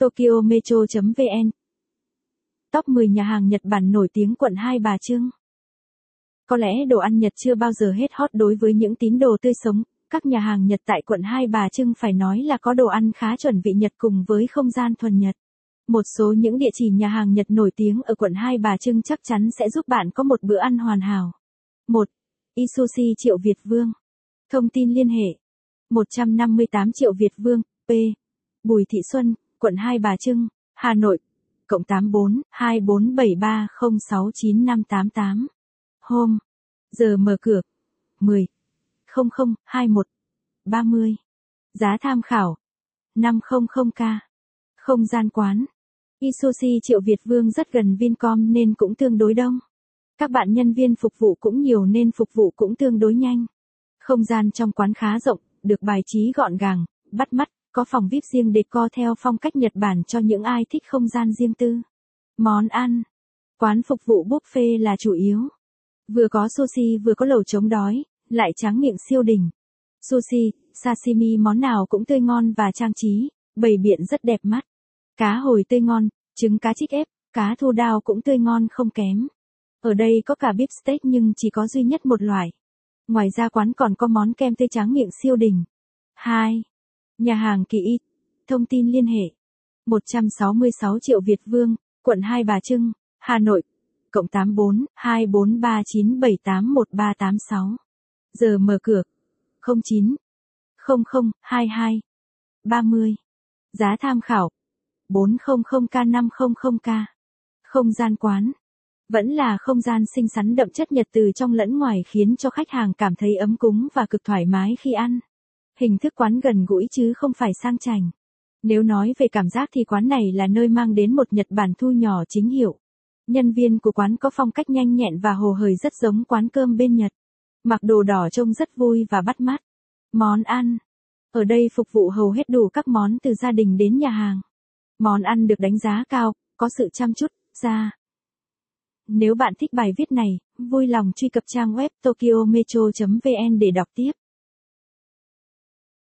Tokyo Metro.vn Top 10 nhà hàng Nhật Bản nổi tiếng quận Hai Bà Trưng Có lẽ đồ ăn Nhật chưa bao giờ hết hot đối với những tín đồ tươi sống, các nhà hàng Nhật tại quận Hai Bà Trưng phải nói là có đồ ăn khá chuẩn vị Nhật cùng với không gian thuần Nhật. Một số những địa chỉ nhà hàng Nhật nổi tiếng ở quận Hai Bà Trưng chắc chắn sẽ giúp bạn có một bữa ăn hoàn hảo. 1. Isushi Triệu Việt Vương Thông tin liên hệ 158 Triệu Việt Vương, P. Bùi Thị Xuân, quận Hai Bà Trưng, Hà Nội, cộng 84 2473 069588. Hôm. Giờ mở cửa. 10. 00 21 30. Giá tham khảo. 500k. Không gian quán. Isushi Triệu Việt Vương rất gần Vincom nên cũng tương đối đông. Các bạn nhân viên phục vụ cũng nhiều nên phục vụ cũng tương đối nhanh. Không gian trong quán khá rộng, được bài trí gọn gàng, bắt mắt, có phòng VIP riêng decor theo phong cách Nhật Bản cho những ai thích không gian riêng tư. Món ăn. Quán phục vụ buffet là chủ yếu. Vừa có sushi vừa có lẩu chống đói, lại tráng miệng siêu đỉnh. Sushi, sashimi món nào cũng tươi ngon và trang trí, bày biện rất đẹp mắt. Cá hồi tươi ngon, trứng cá trích ép, cá thu đao cũng tươi ngon không kém. Ở đây có cả beef steak nhưng chỉ có duy nhất một loại. Ngoài ra quán còn có món kem tươi tráng miệng siêu đỉnh. 2. Nhà hàng Kỳ Y. Thông tin liên hệ. 166 triệu Việt Vương, quận Hai Bà Trưng, Hà Nội. Cộng 84 2439781386. Giờ mở cửa. 09 00 22 30. Giá tham khảo. 400k500k. Không gian quán. Vẫn là không gian xinh xắn đậm chất nhật từ trong lẫn ngoài khiến cho khách hàng cảm thấy ấm cúng và cực thoải mái khi ăn. Hình thức quán gần gũi chứ không phải sang chảnh. Nếu nói về cảm giác thì quán này là nơi mang đến một Nhật Bản thu nhỏ chính hiệu. Nhân viên của quán có phong cách nhanh nhẹn và hồ hởi rất giống quán cơm bên Nhật. Mặc đồ đỏ trông rất vui và bắt mắt. Món ăn. Ở đây phục vụ hầu hết đủ các món từ gia đình đến nhà hàng. Món ăn được đánh giá cao, có sự chăm chút, ra. Nếu bạn thích bài viết này, vui lòng truy cập trang web tokyometro.vn để đọc tiếp.